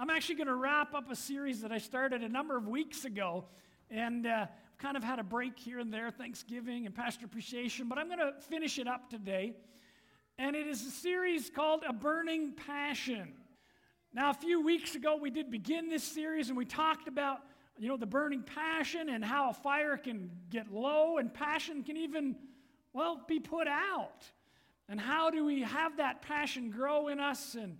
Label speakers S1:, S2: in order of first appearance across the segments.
S1: I'm actually going to wrap up a series that I started a number of weeks ago. And uh, kind of had a break here and there, Thanksgiving and Pastor Appreciation, but I'm going to finish it up today. And it is a series called A Burning Passion. Now, a few weeks ago, we did begin this series and we talked about, you know, the burning passion and how a fire can get low and passion can even, well, be put out. And how do we have that passion grow in us and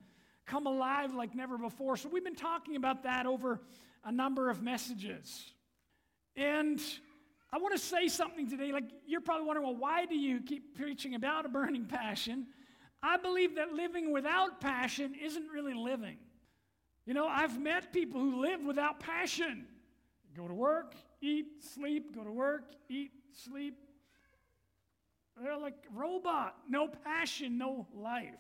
S1: come alive like never before? So, we've been talking about that over a number of messages. And I want to say something today. Like, you're probably wondering, well, why do you keep preaching about a burning passion? I believe that living without passion isn't really living. You know, I've met people who live without passion. Go to work, eat, sleep, go to work, eat, sleep. They're like robot, no passion, no life.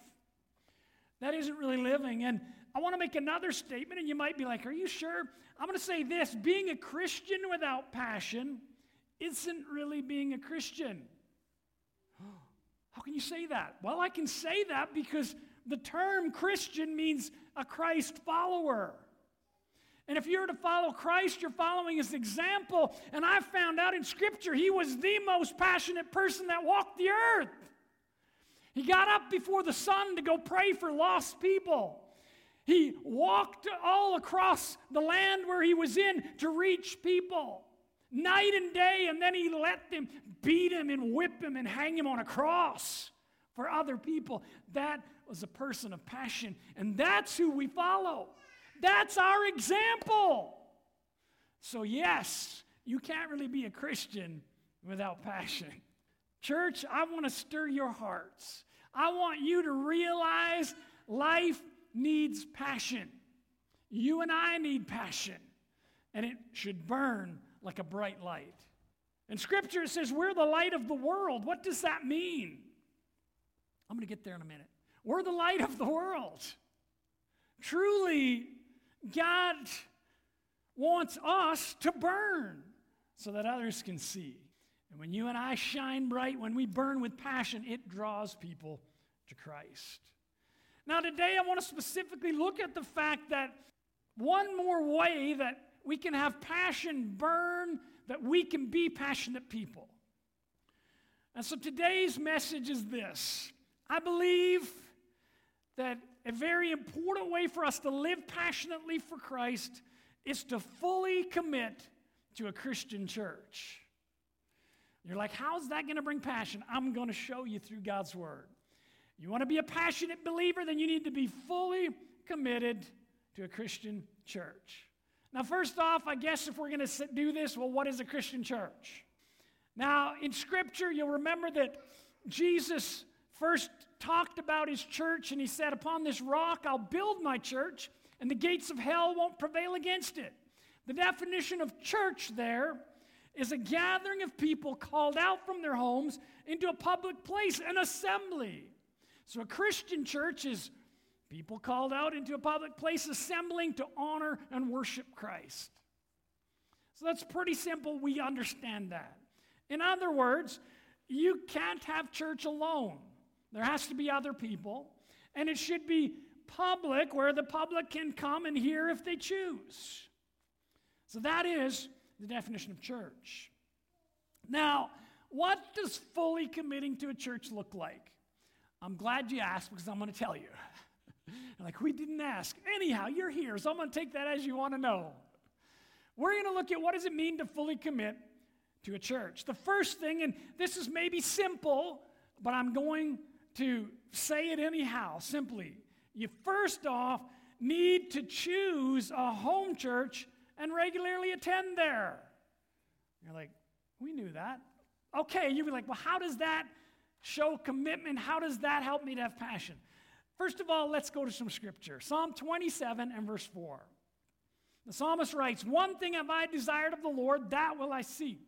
S1: That isn't really living. And I want to make another statement, and you might be like, Are you sure? I'm going to say this being a Christian without passion isn't really being a Christian. How can you say that? Well, I can say that because the term Christian means a Christ follower. And if you're to follow Christ, you're following his example. And I found out in Scripture he was the most passionate person that walked the earth. He got up before the sun to go pray for lost people. He walked all across the land where he was in to reach people night and day, and then he let them beat him and whip him and hang him on a cross for other people. That was a person of passion, and that's who we follow. That's our example. So, yes, you can't really be a Christian without passion. Church, I want to stir your hearts. I want you to realize life needs passion. You and I need passion, and it should burn like a bright light. And scripture says we're the light of the world. What does that mean? I'm going to get there in a minute. We're the light of the world. Truly, God wants us to burn so that others can see. And when you and I shine bright, when we burn with passion, it draws people to Christ. Now, today I want to specifically look at the fact that one more way that we can have passion burn, that we can be passionate people. And so today's message is this I believe that a very important way for us to live passionately for Christ is to fully commit to a Christian church. You're like, how's that going to bring passion? I'm going to show you through God's Word. You want to be a passionate believer, then you need to be fully committed to a Christian church. Now, first off, I guess if we're going to do this, well, what is a Christian church? Now, in Scripture, you'll remember that Jesus first talked about his church and he said, Upon this rock I'll build my church, and the gates of hell won't prevail against it. The definition of church there is a gathering of people called out from their homes into a public place, an assembly. So, a Christian church is people called out into a public place assembling to honor and worship Christ. So, that's pretty simple. We understand that. In other words, you can't have church alone, there has to be other people, and it should be public where the public can come and hear if they choose. So, that is the definition of church. Now, what does fully committing to a church look like? I'm glad you asked because I'm going to tell you. like, we didn't ask. Anyhow, you're here, so I'm going to take that as you want to know. We're going to look at what does it mean to fully commit to a church. The first thing, and this is maybe simple, but I'm going to say it anyhow, simply. You first off need to choose a home church and regularly attend there. You're like, we knew that. Okay, you'd be like, well, how does that show commitment. How does that help me to have passion? First of all, let's go to some scripture. Psalm 27 and verse 4. The psalmist writes, One thing have I desired of the Lord, that will I seek,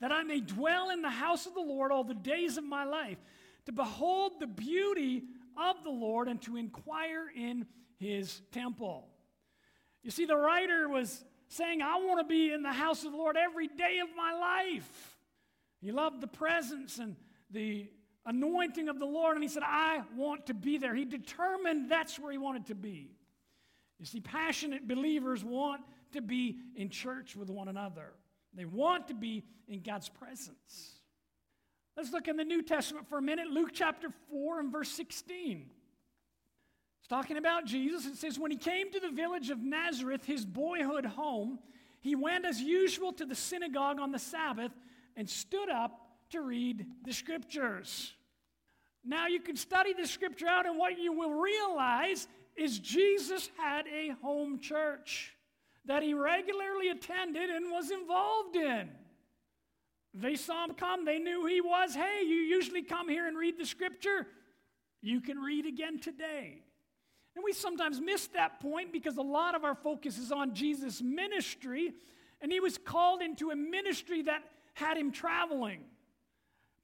S1: that I may dwell in the house of the Lord all the days of my life, to behold the beauty of the Lord and to inquire in his temple. You see, the writer was saying, I want to be in the house of the Lord every day of my life. He loved the presence and the anointing of the Lord, and he said, I want to be there. He determined that's where he wanted to be. You see, passionate believers want to be in church with one another, they want to be in God's presence. Let's look in the New Testament for a minute. Luke chapter 4 and verse 16. It's talking about Jesus. It says, When he came to the village of Nazareth, his boyhood home, he went as usual to the synagogue on the Sabbath and stood up to read the scriptures. Now, you can study the scripture out, and what you will realize is Jesus had a home church that he regularly attended and was involved in. They saw him come, they knew he was. Hey, you usually come here and read the scripture. You can read again today. And we sometimes miss that point because a lot of our focus is on Jesus' ministry, and he was called into a ministry that had him traveling.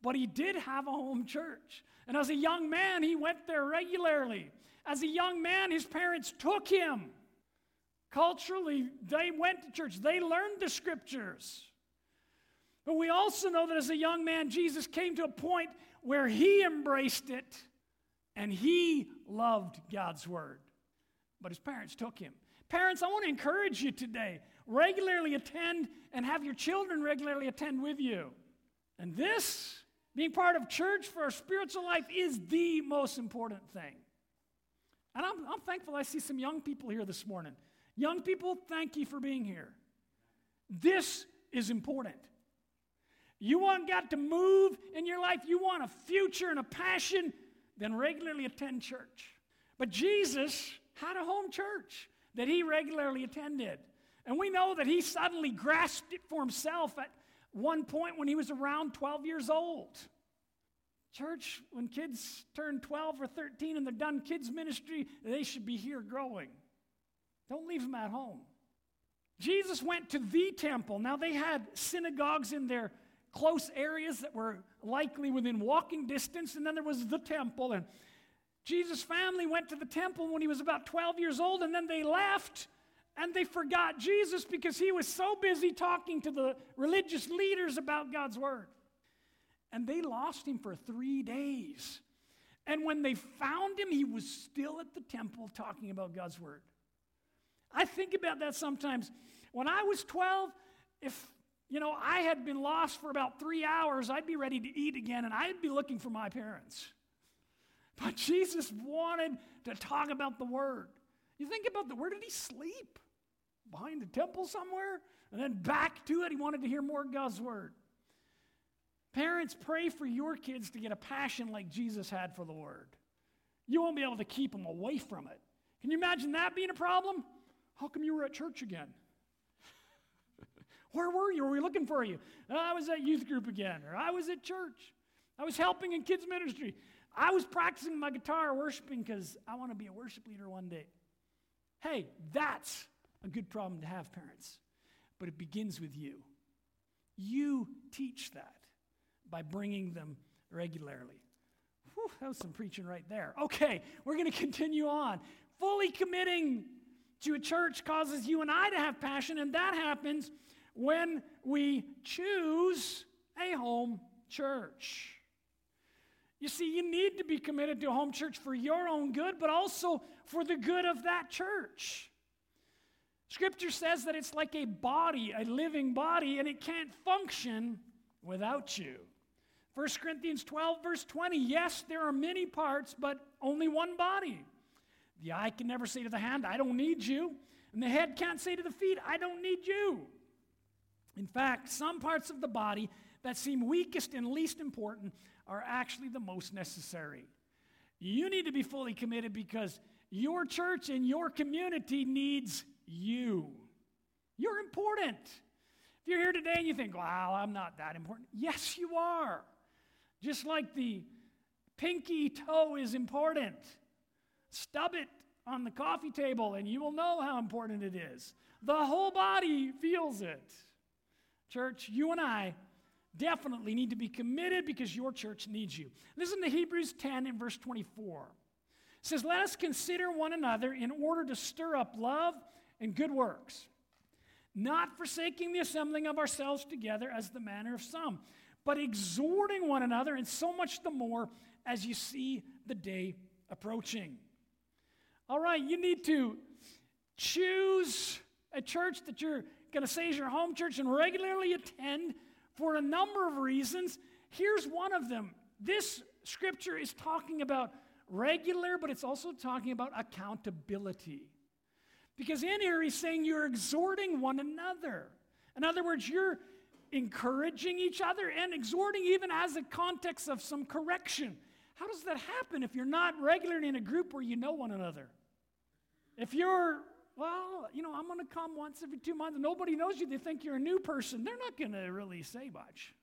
S1: But he did have a home church. And as a young man, he went there regularly. As a young man, his parents took him. Culturally, they went to church, they learned the scriptures. But we also know that as a young man, Jesus came to a point where he embraced it and he loved God's word. But his parents took him. Parents, I want to encourage you today regularly attend and have your children regularly attend with you. And this, being part of church for our spiritual life, is the most important thing. And I'm, I'm thankful I see some young people here this morning. Young people, thank you for being here. This is important. You want God to move in your life, you want a future and a passion, then regularly attend church. But Jesus had a home church that he regularly attended. And we know that he suddenly grasped it for himself at one point when he was around 12 years old. Church, when kids turn 12 or 13 and they're done kids' ministry, they should be here growing. Don't leave them at home. Jesus went to the temple. Now, they had synagogues in their close areas that were likely within walking distance, and then there was the temple. And Jesus' family went to the temple when he was about 12 years old, and then they left and they forgot Jesus because he was so busy talking to the religious leaders about God's word. And they lost him for three days. And when they found him, he was still at the temple talking about God's word. I think about that sometimes. When I was 12, if you know, I had been lost for about three hours. I'd be ready to eat again, and I'd be looking for my parents. But Jesus wanted to talk about the Word. You think about the Where did he sleep? Behind the temple somewhere? And then back to it. He wanted to hear more God's Word. Parents, pray for your kids to get a passion like Jesus had for the Word. You won't be able to keep them away from it. Can you imagine that being a problem? How come you were at church again? Where were you? Were we looking for you? Oh, I was at youth group again, or I was at church. I was helping in kids' ministry. I was practicing my guitar worshiping because I want to be a worship leader one day. Hey, that's a good problem to have, parents. But it begins with you. You teach that by bringing them regularly. Whew, that was some preaching right there. Okay, we're going to continue on. Fully committing to a church causes you and I to have passion, and that happens when we choose a home church. You see, you need to be committed to a home church for your own good, but also for the good of that church. Scripture says that it's like a body, a living body, and it can't function without you. 1 Corinthians 12, verse 20 yes, there are many parts, but only one body. The eye can never say to the hand, I don't need you. And the head can't say to the feet, I don't need you. In fact, some parts of the body that seem weakest and least important are actually the most necessary. You need to be fully committed because your church and your community needs you. You're important. If you're here today and you think, wow, I'm not that important, yes, you are. Just like the pinky toe is important, stub it on the coffee table and you will know how important it is. The whole body feels it. Church, you and I definitely need to be committed because your church needs you. Listen to Hebrews 10 and verse 24. It says, Let us consider one another in order to stir up love and good works, not forsaking the assembling of ourselves together as the manner of some, but exhorting one another, and so much the more as you see the day approaching. All right, you need to choose a church that you're going to say is your home church and regularly attend for a number of reasons. Here's one of them. This scripture is talking about regular, but it's also talking about accountability. Because in here, he's saying you're exhorting one another. In other words, you're encouraging each other and exhorting even as a context of some correction. How does that happen if you're not regularly in a group where you know one another? If you're, well, you know, I'm going to come once every two months nobody knows you, they think you're a new person, they're not going to really say much.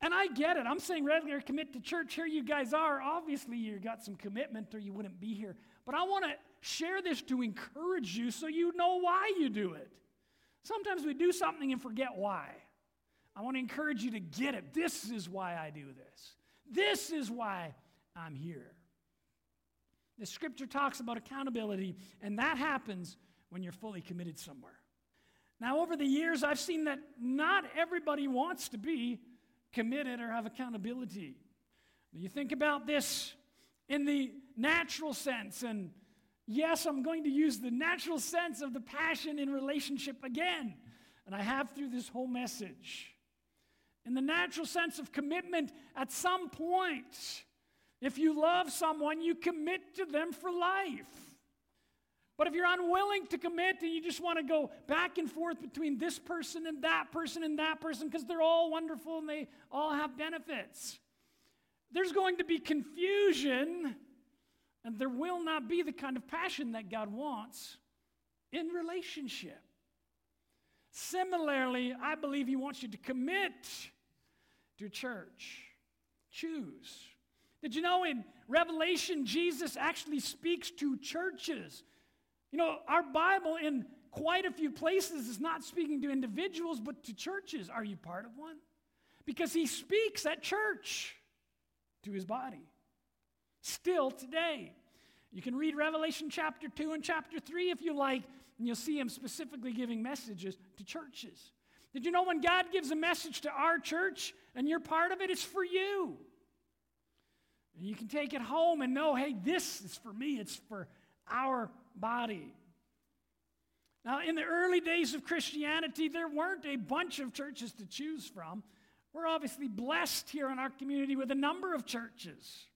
S1: And I get it. I'm saying regular commit to church. Here you guys are. Obviously, you got some commitment or you wouldn't be here. But I want to share this to encourage you so you know why you do it. Sometimes we do something and forget why. I want to encourage you to get it. This is why I do this. This is why I'm here. The scripture talks about accountability, and that happens when you're fully committed somewhere. Now, over the years, I've seen that not everybody wants to be committed or have accountability. You think about this in the natural sense, and yes, I'm going to use the natural sense of the passion in relationship again, and I have through this whole message. In the natural sense of commitment, at some point, if you love someone, you commit to them for life. But if you're unwilling to commit and you just want to go back and forth between this person and that person and that person because they're all wonderful and they all have benefits, there's going to be confusion and there will not be the kind of passion that God wants in relationship. Similarly, I believe He wants you to commit to church. Choose. Did you know in Revelation, Jesus actually speaks to churches? You know, our Bible in quite a few places is not speaking to individuals, but to churches. Are you part of one? Because he speaks at church to his body. Still today. You can read Revelation chapter 2 and chapter 3 if you like, and you'll see him specifically giving messages to churches. Did you know when God gives a message to our church and you're part of it, it's for you? And you can take it home and know, hey, this is for me, it's for our body. Now, in the early days of Christianity, there weren't a bunch of churches to choose from. We're obviously blessed here in our community with a number of churches.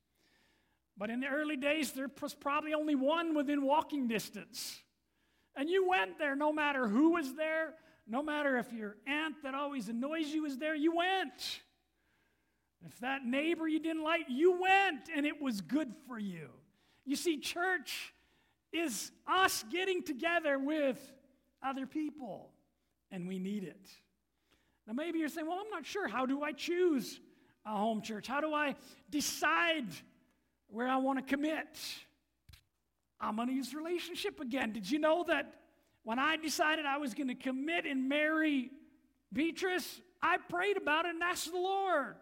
S1: But in the early days, there was probably only one within walking distance. And you went there no matter who was there, no matter if your aunt that always annoys you was there, you went. If that neighbor you didn't like, you went and it was good for you. You see, church is us getting together with other people, and we need it. Now, maybe you're saying, Well, I'm not sure. How do I choose a home church? How do I decide where I want to commit? I'm going to use relationship again. Did you know that when I decided I was going to commit and marry Beatrice, I prayed about it and asked the Lord.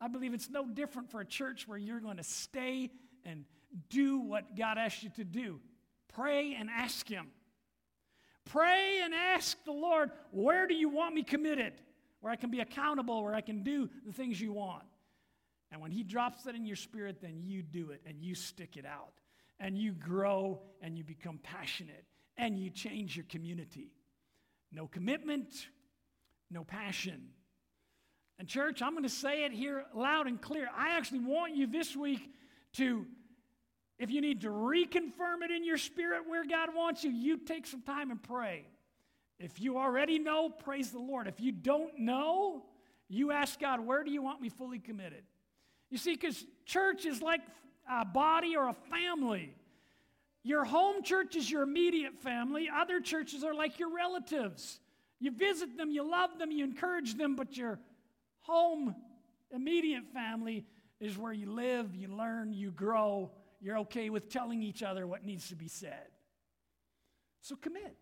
S1: I believe it's no different for a church where you're going to stay and do what God asked you to do. Pray and ask Him. Pray and ask the Lord, where do you want me committed? Where I can be accountable, where I can do the things you want. And when He drops that in your spirit, then you do it and you stick it out. And you grow and you become passionate and you change your community. No commitment, no passion. And, church, I'm going to say it here loud and clear. I actually want you this week to if you need to reconfirm it in your spirit where God wants you, you take some time and pray. If you already know, praise the Lord. If you don't know, you ask God, where do you want me fully committed? You see, because church is like a body or a family. Your home church is your immediate family, other churches are like your relatives. You visit them, you love them, you encourage them, but your home immediate family is where you live, you learn, you grow, you're okay with telling each other what needs to be said. So commit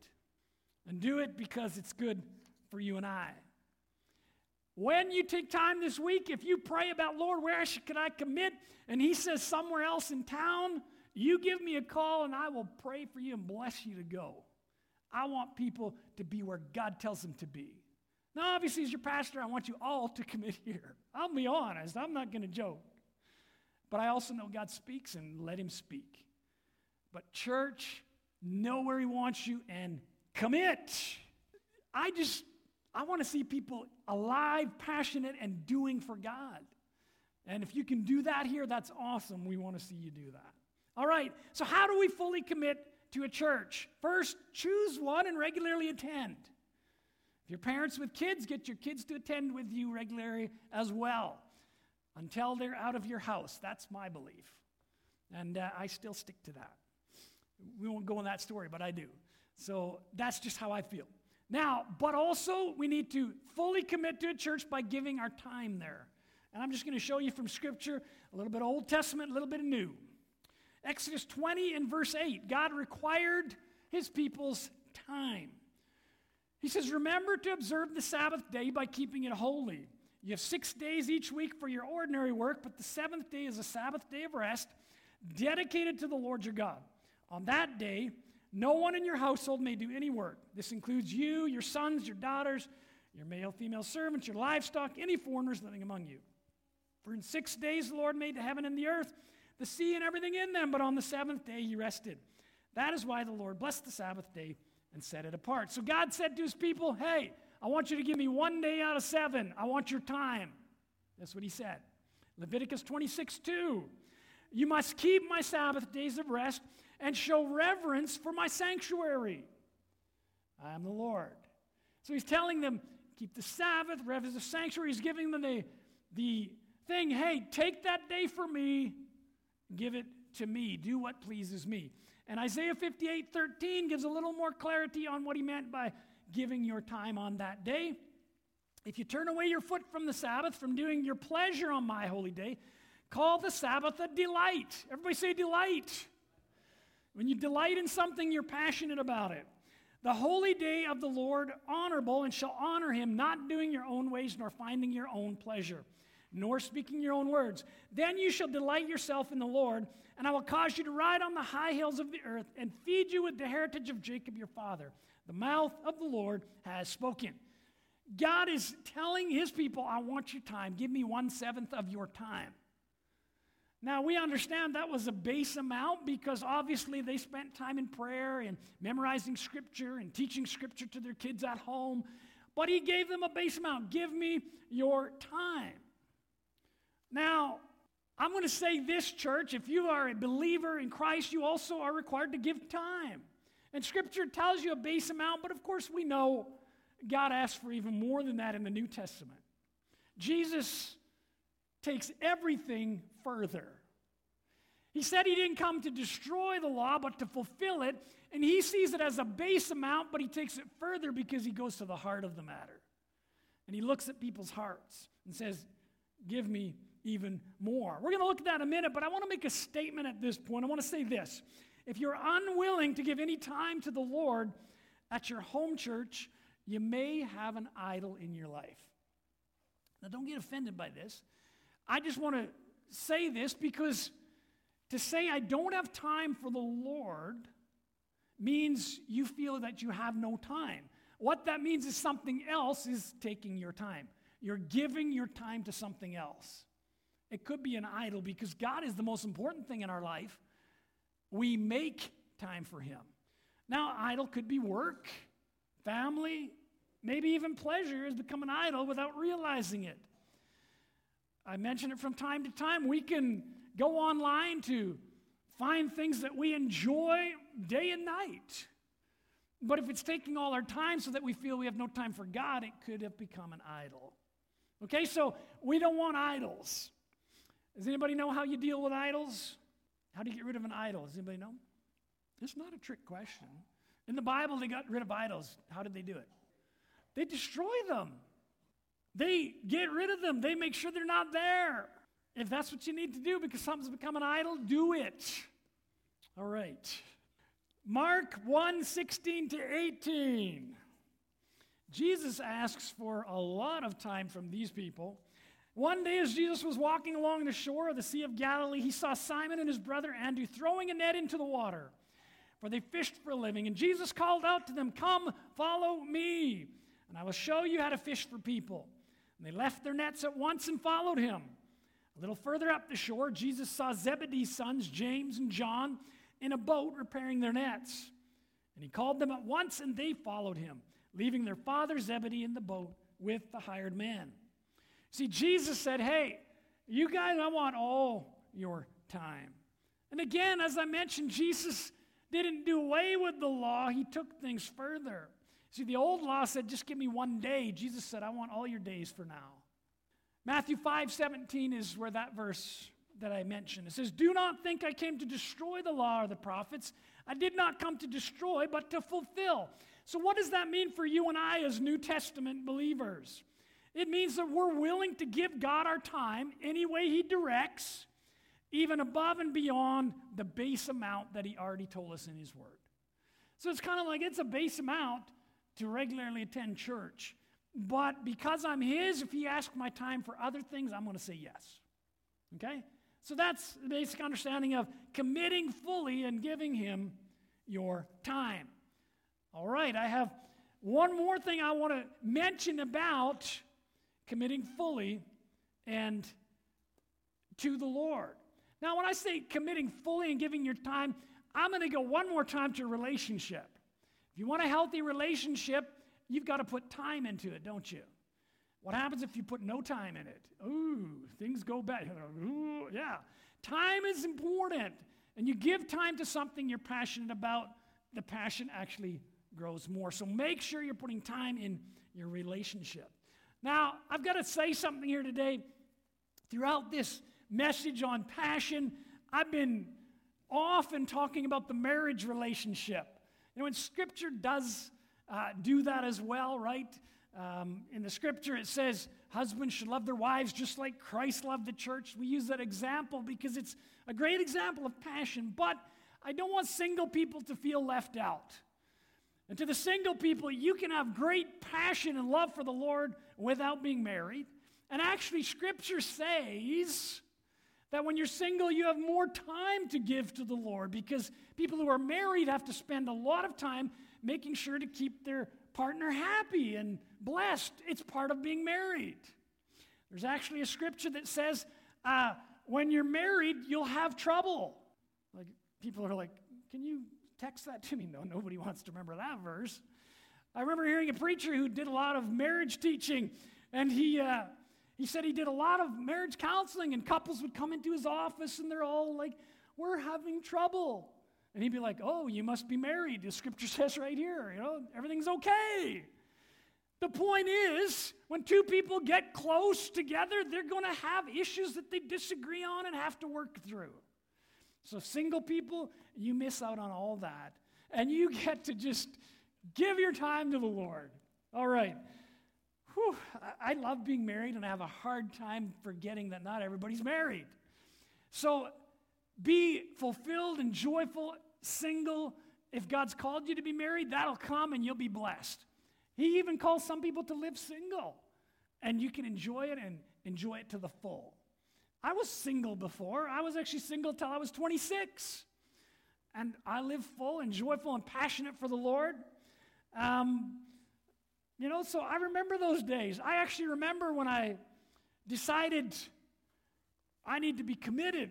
S1: and do it because it's good for you and I. When you take time this week, if you pray about, Lord, where should, can I commit? And He says somewhere else in town, you give me a call and I will pray for you and bless you to go. I want people to be where God tells them to be. Now, obviously, as your pastor, I want you all to commit here. I'll be honest, I'm not going to joke. But I also know God speaks and let him speak. But church know where He wants you, and commit. I just, I want to see people alive, passionate, and doing for God. And if you can do that here, that's awesome. We want to see you do that. All right, so how do we fully commit to a church? First, choose one and regularly attend. If you're parents with kids, get your kids to attend with you regularly as well until they're out of your house. That's my belief. And uh, I still stick to that. We won't go in that story, but I do. So that's just how I feel. Now, but also, we need to fully commit to a church by giving our time there. And I'm just going to show you from Scripture a little bit of Old Testament, a little bit of New. Exodus 20 and verse 8 God required his people's time. He says, Remember to observe the Sabbath day by keeping it holy. You have six days each week for your ordinary work, but the seventh day is a Sabbath day of rest dedicated to the Lord your God. On that day, no one in your household may do any work. This includes you, your sons, your daughters, your male, female servants, your livestock, any foreigners living among you. For in six days the Lord made the heaven and the earth, the sea and everything in them, but on the seventh day he rested. That is why the Lord blessed the Sabbath day and set it apart. So God said to his people, Hey, I want you to give me one day out of seven. I want your time. That's what he said. Leviticus 26 2. You must keep my Sabbath days of rest and show reverence for my sanctuary. I am the Lord. So he's telling them, keep the Sabbath, reverence the sanctuary. He's giving them the, the thing hey, take that day for me, give it to me, do what pleases me. And Isaiah 58 13 gives a little more clarity on what he meant by giving your time on that day. If you turn away your foot from the Sabbath, from doing your pleasure on my holy day, call the Sabbath a delight. Everybody say delight. When you delight in something, you're passionate about it. The holy day of the Lord honorable and shall honor him, not doing your own ways, nor finding your own pleasure, nor speaking your own words. Then you shall delight yourself in the Lord and I will cause you to ride on the high hills of the earth and feed you with the heritage of Jacob your father. The mouth of the Lord has spoken. God is telling his people, I want your time. Give me one seventh of your time. Now, we understand that was a base amount because obviously they spent time in prayer and memorizing scripture and teaching scripture to their kids at home. But he gave them a base amount. Give me your time. Now, I'm going to say this, church, if you are a believer in Christ, you also are required to give time. And Scripture tells you a base amount, but of course we know God asks for even more than that in the New Testament. Jesus takes everything further. He said he didn't come to destroy the law, but to fulfill it. And he sees it as a base amount, but he takes it further because he goes to the heart of the matter. And he looks at people's hearts and says, Give me even more. We're going to look at that in a minute, but I want to make a statement at this point. I want to say this. If you're unwilling to give any time to the Lord at your home church, you may have an idol in your life. Now, don't get offended by this. I just want to say this because to say I don't have time for the Lord means you feel that you have no time. What that means is something else is taking your time. You're giving your time to something else. It could be an idol because God is the most important thing in our life. We make time for Him. Now, idol could be work, family, maybe even pleasure has become an idol without realizing it. I mention it from time to time. We can go online to find things that we enjoy day and night. But if it's taking all our time so that we feel we have no time for God, it could have become an idol. Okay, so we don't want idols. Does anybody know how you deal with idols? How do you get rid of an idol? Does anybody know? It's not a trick question. In the Bible, they got rid of idols. How did they do it? They destroy them. They get rid of them. They make sure they're not there. If that's what you need to do because something's become an idol, do it. All right. Mark 1 16 to 18. Jesus asks for a lot of time from these people. One day, as Jesus was walking along the shore of the Sea of Galilee, he saw Simon and his brother Andrew throwing a net into the water, for they fished for a living. And Jesus called out to them, Come, follow me, and I will show you how to fish for people. And they left their nets at once and followed him. A little further up the shore, Jesus saw Zebedee's sons, James and John, in a boat repairing their nets. And he called them at once, and they followed him, leaving their father Zebedee in the boat with the hired man. See, Jesus said, Hey, you guys, I want all your time. And again, as I mentioned, Jesus didn't do away with the law, he took things further. See, the old law said, just give me one day. Jesus said, I want all your days for now. Matthew 5 17 is where that verse that I mentioned. It says, Do not think I came to destroy the law or the prophets. I did not come to destroy, but to fulfill. So, what does that mean for you and I as New Testament believers? It means that we're willing to give God our time any way He directs, even above and beyond the base amount that He already told us in His Word. So, it's kind of like it's a base amount to regularly attend church. But because I'm His, if He asks my time for other things, I'm going to say yes. Okay? So that's the basic understanding of committing fully and giving Him your time. All right, I have one more thing I want to mention about committing fully and to the Lord. Now, when I say committing fully and giving your time, I'm going to go one more time to relationship. If you want a healthy relationship, you've got to put time into it, don't you? What happens if you put no time in it? Ooh, things go bad. Ooh, yeah. Time is important. And you give time to something you're passionate about, the passion actually grows more. So make sure you're putting time in your relationship. Now, I've got to say something here today. Throughout this message on passion, I've been often talking about the marriage relationship. You know, and Scripture does uh, do that as well, right? Um, in the scripture, it says husbands should love their wives just like Christ loved the church. We use that example because it's a great example of passion, but I don't want single people to feel left out. And to the single people, you can have great passion and love for the Lord without being married. And actually, scripture says that when you're single, you have more time to give to the Lord because people who are married have to spend a lot of time making sure to keep their partner happy and blessed. It's part of being married. There's actually a scripture that says, uh, when you're married, you'll have trouble. Like, people are like, can you text that to me? No, nobody wants to remember that verse. I remember hearing a preacher who did a lot of marriage teaching, and he, uh, he said he did a lot of marriage counseling, and couples would come into his office and they're all like, We're having trouble. And he'd be like, Oh, you must be married. The scripture says right here, you know, everything's okay. The point is, when two people get close together, they're going to have issues that they disagree on and have to work through. So, single people, you miss out on all that. And you get to just give your time to the Lord. All right. Whew, I love being married, and I have a hard time forgetting that not everybody's married. So, be fulfilled and joyful, single. If God's called you to be married, that'll come and you'll be blessed. He even calls some people to live single, and you can enjoy it and enjoy it to the full. I was single before. I was actually single till I was 26. And I lived full and joyful and passionate for the Lord. Um, you know, so I remember those days. I actually remember when I decided I need to be committed.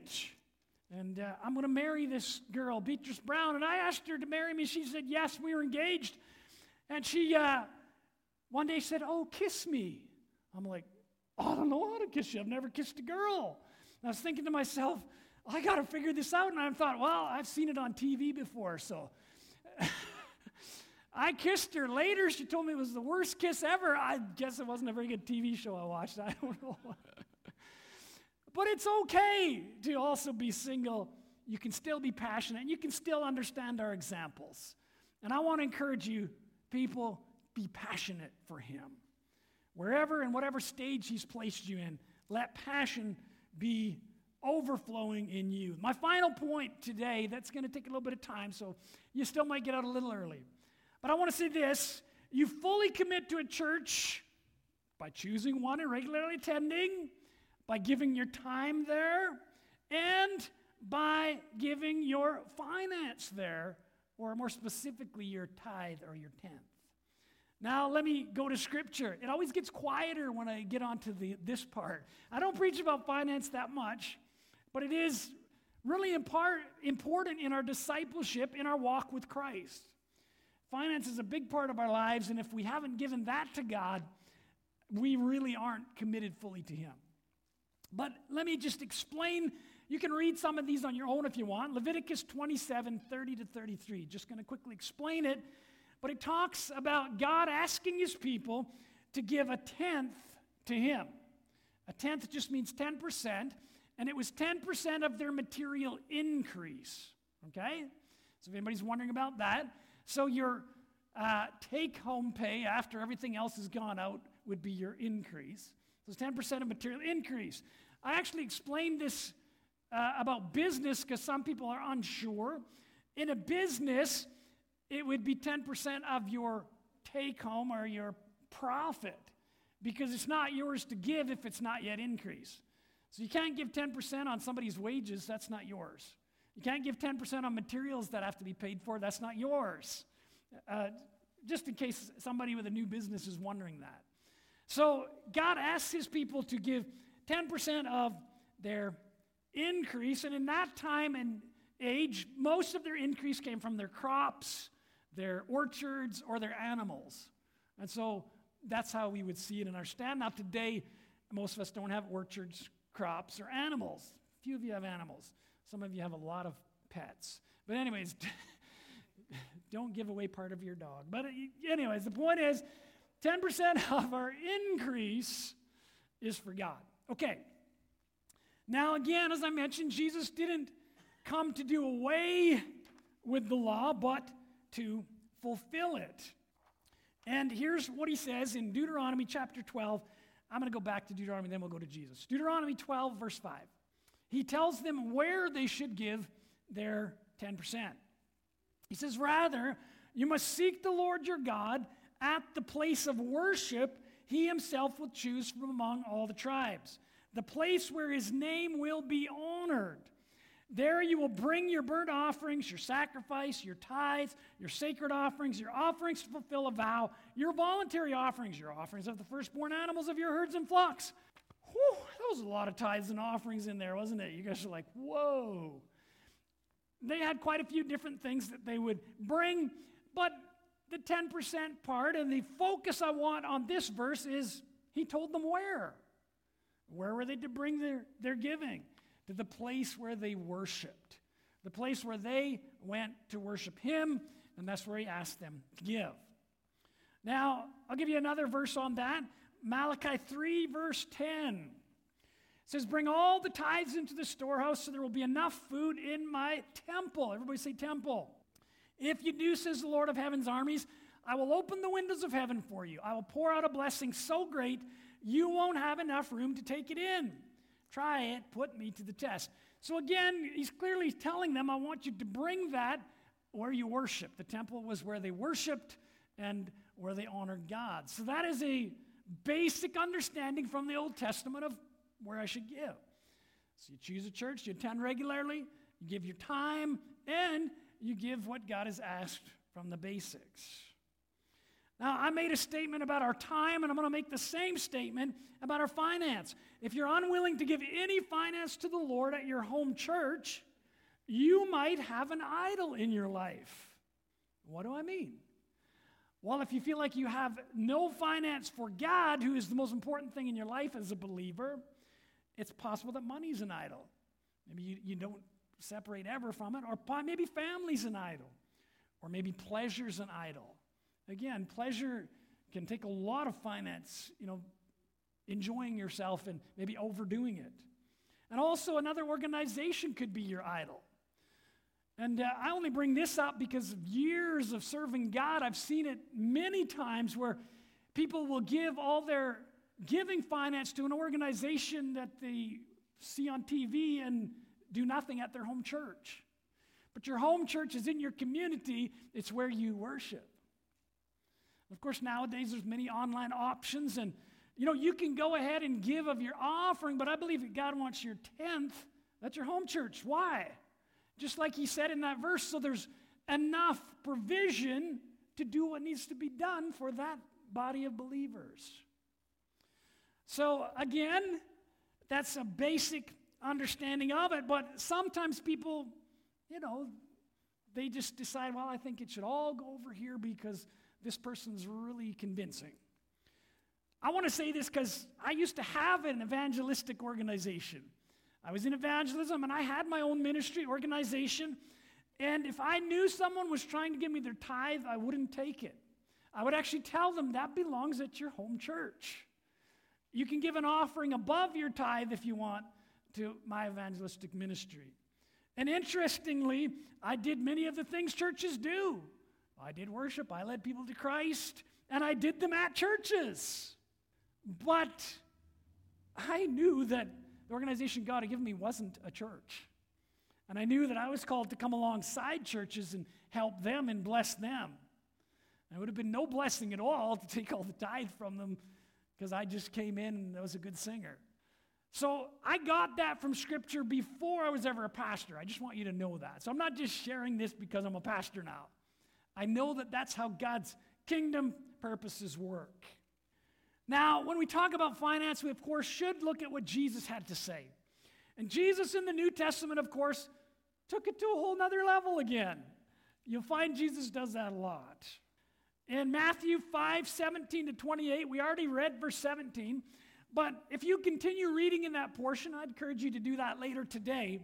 S1: And uh, I'm going to marry this girl, Beatrice Brown. And I asked her to marry me. She said, yes, we were engaged. And she, uh, one day said, Oh, kiss me. I'm like, Oh, I don't know how to kiss you. I've never kissed a girl. And I was thinking to myself, I got to figure this out. And I thought, well, I've seen it on TV before, so. I kissed her later. She told me it was the worst kiss ever. I guess it wasn't a very good TV show I watched. I don't know. but it's okay to also be single. You can still be passionate you can still understand our examples. And I want to encourage you, people, be passionate for Him. Wherever and whatever stage He's placed you in, let passion be overflowing in you. My final point today, that's going to take a little bit of time, so you still might get out a little early. But I want to say this you fully commit to a church by choosing one and regularly attending, by giving your time there, and by giving your finance there, or more specifically, your tithe or your tenth. Now, let me go to scripture. It always gets quieter when I get onto the, this part. I don't preach about finance that much, but it is really important in our discipleship, in our walk with Christ. Finance is a big part of our lives, and if we haven't given that to God, we really aren't committed fully to Him. But let me just explain. You can read some of these on your own if you want. Leviticus 27 30 to 33. Just going to quickly explain it. But it talks about God asking His people to give a tenth to Him. A tenth just means 10%, and it was 10% of their material increase. Okay? So if anybody's wondering about that, so your uh, take home pay after everything else has gone out would be your increase. So it's 10% of material increase. I actually explained this uh, about business because some people are unsure. In a business, it would be 10% of your take home or your profit because it's not yours to give if it's not yet increased. So you can't give 10% on somebody's wages, that's not yours. You can't give 10% on materials that have to be paid for, that's not yours. Uh, just in case somebody with a new business is wondering that. So God asks his people to give 10% of their increase, and in that time and age, most of their increase came from their crops, their orchards, or their animals. And so that's how we would see it in our stand. Now, today, most of us don't have orchards, crops, or animals. A few of you have animals. Some of you have a lot of pets. But, anyways, don't give away part of your dog. But, uh, anyways, the point is 10% of our increase is for God. Okay. Now, again, as I mentioned, Jesus didn't come to do away with the law, but to fulfill it. And here's what he says in Deuteronomy chapter 12. I'm going to go back to Deuteronomy, then we'll go to Jesus. Deuteronomy 12, verse 5. He tells them where they should give their 10%. He says, Rather, you must seek the Lord your God at the place of worship he himself will choose from among all the tribes, the place where his name will be honored. There you will bring your burnt offerings, your sacrifice, your tithes, your sacred offerings, your offerings to fulfill a vow, your voluntary offerings, your offerings of the firstborn animals of your herds and flocks. Whew, that was a lot of tithes and offerings in there, wasn't it? You guys are like, whoa. They had quite a few different things that they would bring, but the 10% part, and the focus I want on this verse is he told them where. Where were they to bring their, their giving? To the place where they worshiped, the place where they went to worship him, and that's where he asked them to give. Now, I'll give you another verse on that. Malachi 3, verse 10 it says, Bring all the tithes into the storehouse so there will be enough food in my temple. Everybody say temple. If you do, says the Lord of heaven's armies, I will open the windows of heaven for you. I will pour out a blessing so great you won't have enough room to take it in. Try it, put me to the test. So again, he's clearly telling them, I want you to bring that where you worship. The temple was where they worshiped and where they honored God. So that is a basic understanding from the Old Testament of where I should give. So you choose a church, you attend regularly, you give your time, and you give what God has asked from the basics. Now, I made a statement about our time, and I'm going to make the same statement about our finance. If you're unwilling to give any finance to the Lord at your home church, you might have an idol in your life. What do I mean? Well, if you feel like you have no finance for God, who is the most important thing in your life as a believer, it's possible that money's an idol. Maybe you, you don't separate ever from it, or maybe family's an idol, or maybe pleasure's an idol. Again, pleasure can take a lot of finance, you know, enjoying yourself and maybe overdoing it. And also, another organization could be your idol. And uh, I only bring this up because of years of serving God. I've seen it many times where people will give all their giving finance to an organization that they see on TV and do nothing at their home church. But your home church is in your community, it's where you worship. Of course, nowadays there's many online options, and you know, you can go ahead and give of your offering, but I believe that God wants your tenth. That's your home church. Why? Just like he said in that verse, so there's enough provision to do what needs to be done for that body of believers. So, again, that's a basic understanding of it, but sometimes people, you know, they just decide, well, I think it should all go over here because this person's really convincing. I want to say this because I used to have an evangelistic organization. I was in evangelism and I had my own ministry organization. And if I knew someone was trying to give me their tithe, I wouldn't take it. I would actually tell them that belongs at your home church. You can give an offering above your tithe if you want to my evangelistic ministry. And interestingly, I did many of the things churches do. I did worship, I led people to Christ, and I did them at churches. But I knew that the organization God had given me wasn't a church. And I knew that I was called to come alongside churches and help them and bless them. And it would have been no blessing at all to take all the tithe from them because I just came in and I was a good singer. So I got that from Scripture before I was ever a pastor. I just want you to know that. So I'm not just sharing this because I'm a pastor now. I know that that's how God's kingdom purposes work. Now, when we talk about finance, we of course should look at what Jesus had to say. And Jesus in the New Testament, of course, took it to a whole nother level again. You'll find Jesus does that a lot. In Matthew 5 17 to 28, we already read verse 17, but if you continue reading in that portion, I'd encourage you to do that later today.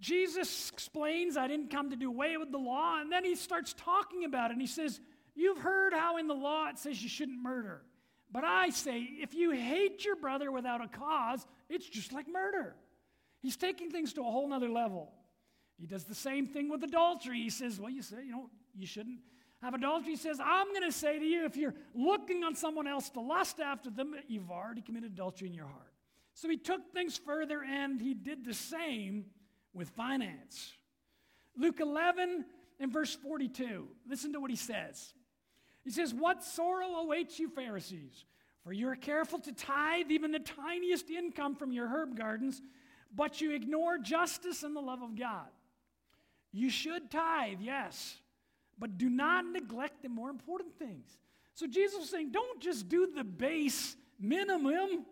S1: Jesus explains, I didn't come to do away with the law, and then he starts talking about it, and he says, You've heard how in the law it says you shouldn't murder. But I say, if you hate your brother without a cause, it's just like murder. He's taking things to a whole nother level. He does the same thing with adultery. He says, Well, you say, you know, you shouldn't have adultery. He says, I'm going to say to you, if you're looking on someone else to lust after them, you've already committed adultery in your heart. So he took things further and he did the same with finance. Luke 11 and verse 42. Listen to what he says. He says, What sorrow awaits you, Pharisees? For you are careful to tithe even the tiniest income from your herb gardens, but you ignore justice and the love of God. You should tithe, yes, but do not neglect the more important things. So Jesus was saying, don't just do the base minimum.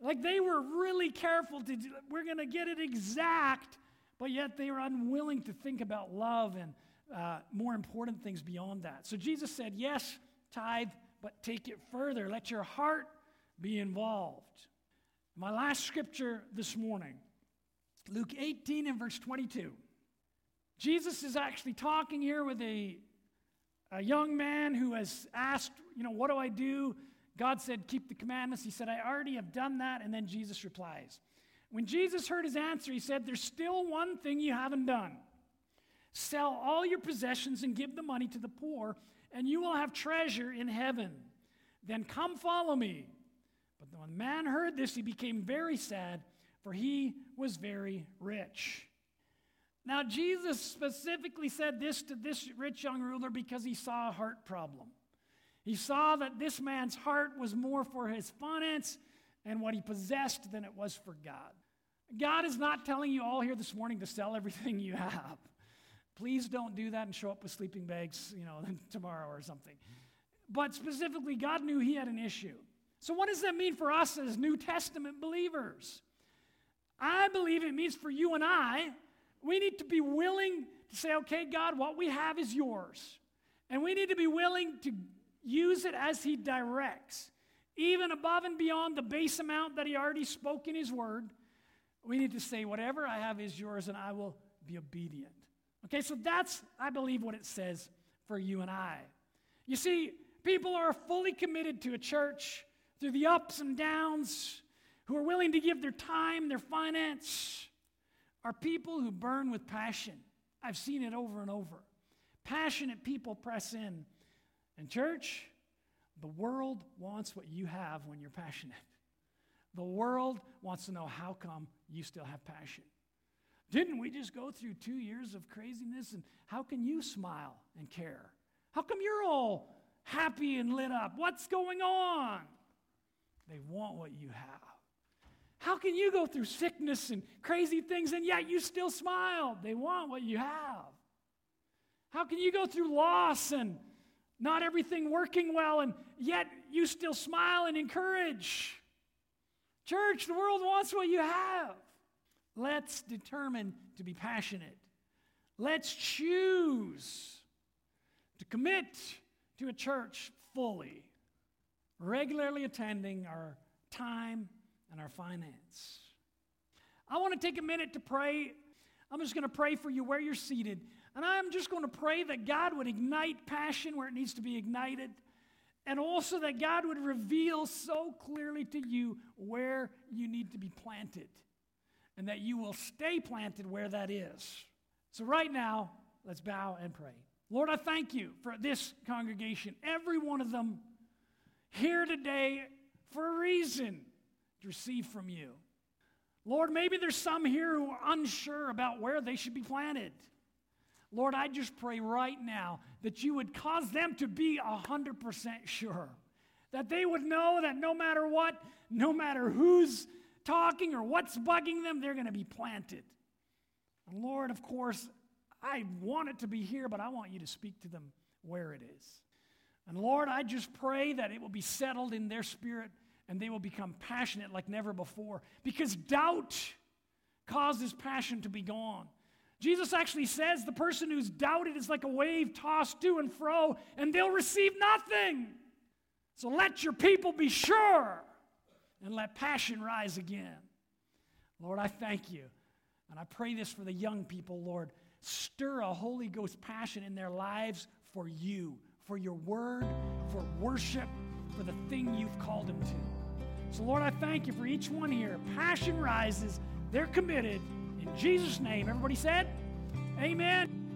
S1: Like they were really careful to, do, we're going to get it exact, but yet they were unwilling to think about love and uh, more important things beyond that. So Jesus said, yes, tithe, but take it further. Let your heart be involved. My last scripture this morning, Luke 18 and verse 22. Jesus is actually talking here with a, a young man who has asked, you know, what do I do? God said, keep the commandments. He said, I already have done that. And then Jesus replies. When Jesus heard his answer, he said, There's still one thing you haven't done. Sell all your possessions and give the money to the poor, and you will have treasure in heaven. Then come follow me. But when the man heard this, he became very sad, for he was very rich. Now, Jesus specifically said this to this rich young ruler because he saw a heart problem. He saw that this man's heart was more for his finance and what he possessed than it was for God. God is not telling you all here this morning to sell everything you have. Please don't do that and show up with sleeping bags, you know, tomorrow or something. But specifically, God knew he had an issue. So, what does that mean for us as New Testament believers? I believe it means for you and I, we need to be willing to say, okay, God, what we have is yours. And we need to be willing to use it as He directs. Even above and beyond the base amount that He already spoke in His Word, we need to say, whatever I have is yours, and I will be obedient. Okay, so that's, I believe, what it says for you and I. You see, people are fully committed to a church through the ups and downs, who are willing to give their time, their finance, are people who burn with passion. I've seen it over and over. Passionate people press in. And, church, the world wants what you have when you're passionate. The world wants to know how come you still have passion. Didn't we just go through two years of craziness? And how can you smile and care? How come you're all happy and lit up? What's going on? They want what you have. How can you go through sickness and crazy things and yet you still smile? They want what you have. How can you go through loss and not everything working well and yet you still smile and encourage? Church, the world wants what you have. Let's determine to be passionate. Let's choose to commit to a church fully, regularly attending our time and our finance. I want to take a minute to pray. I'm just going to pray for you where you're seated. And I'm just going to pray that God would ignite passion where it needs to be ignited. And also that God would reveal so clearly to you where you need to be planted. And that you will stay planted where that is. So, right now, let's bow and pray. Lord, I thank you for this congregation, every one of them here today for a reason to receive from you. Lord, maybe there's some here who are unsure about where they should be planted. Lord, I just pray right now that you would cause them to be 100% sure. That they would know that no matter what, no matter who's talking or what's bugging them, they're going to be planted. And Lord, of course, I want it to be here, but I want you to speak to them where it is. And Lord, I just pray that it will be settled in their spirit and they will become passionate like never before because doubt causes passion to be gone. Jesus actually says the person who's doubted is like a wave tossed to and fro, and they'll receive nothing. So let your people be sure and let passion rise again. Lord, I thank you. And I pray this for the young people, Lord. Stir a Holy Ghost passion in their lives for you, for your word, for worship, for the thing you've called them to. So, Lord, I thank you for each one here. Passion rises, they're committed. In Jesus' name, everybody said, Amen.